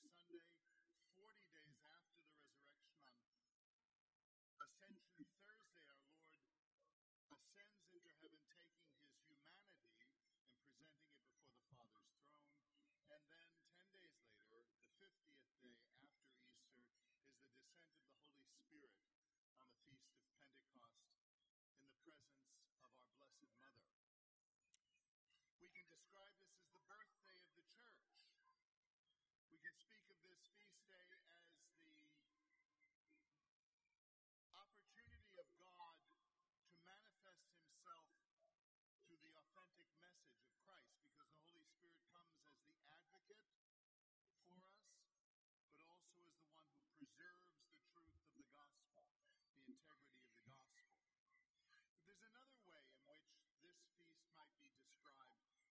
Sunday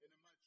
in the month.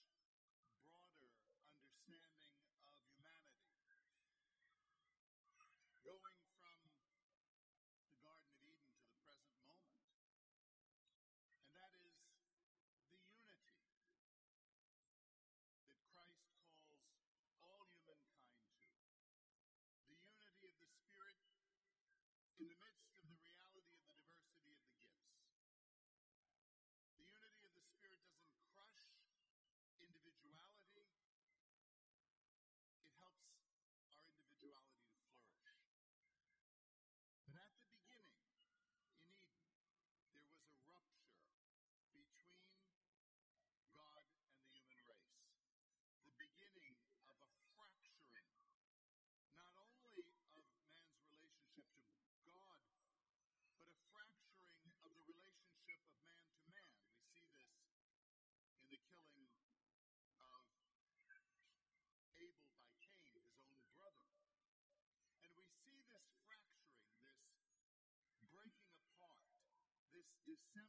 dissembling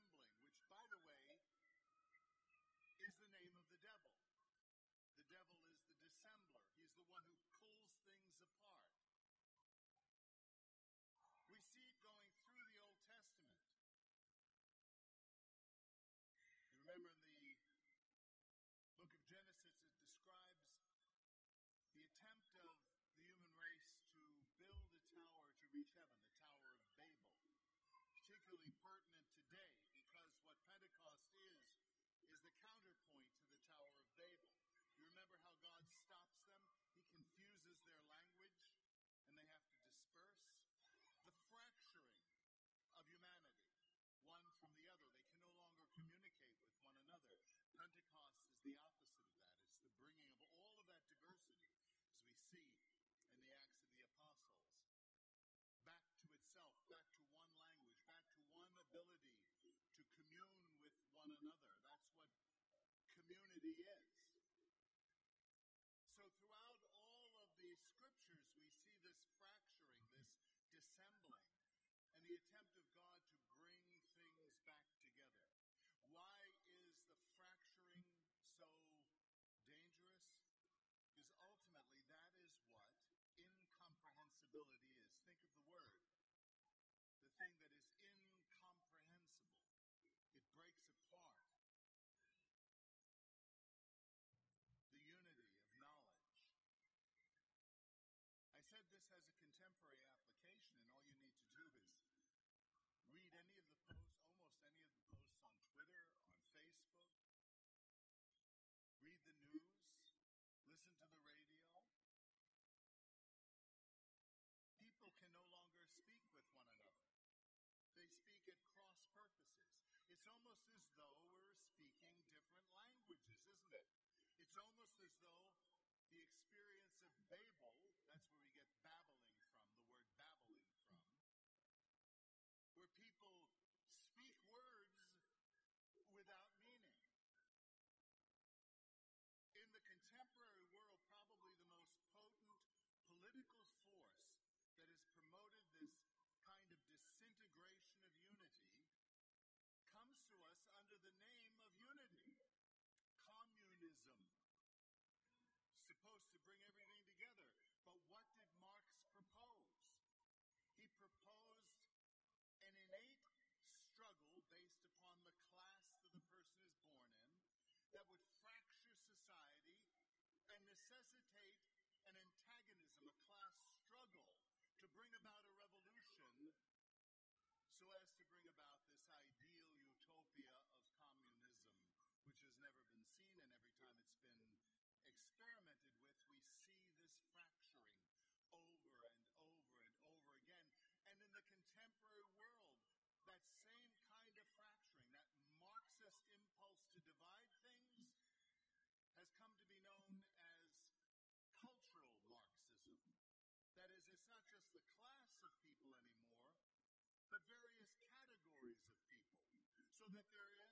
Pentecost ability analysis, though, bring about a categories of people so that there is.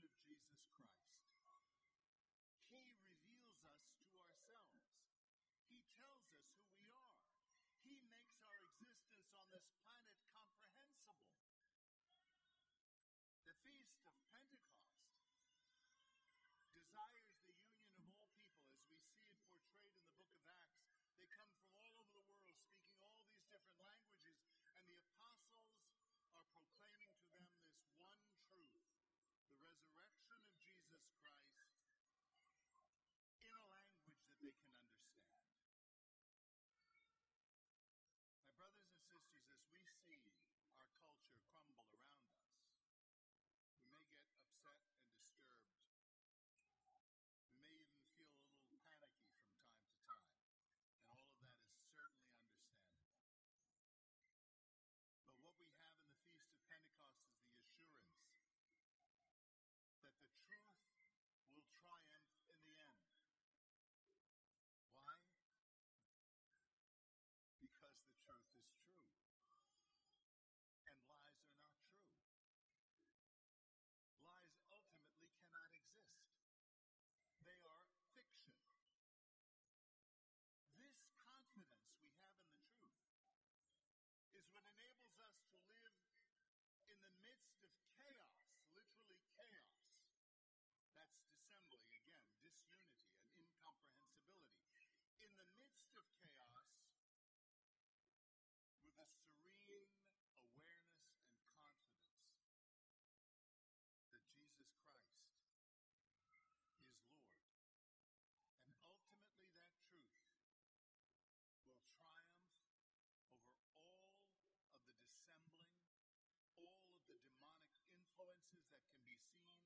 person of Jesus Christ. disunity and incomprehensibility. In the midst of chaos, with a serene awareness and confidence that Jesus Christ is Lord, and ultimately that truth will triumph over all of the dissembling, all of the demonic influences that can be seen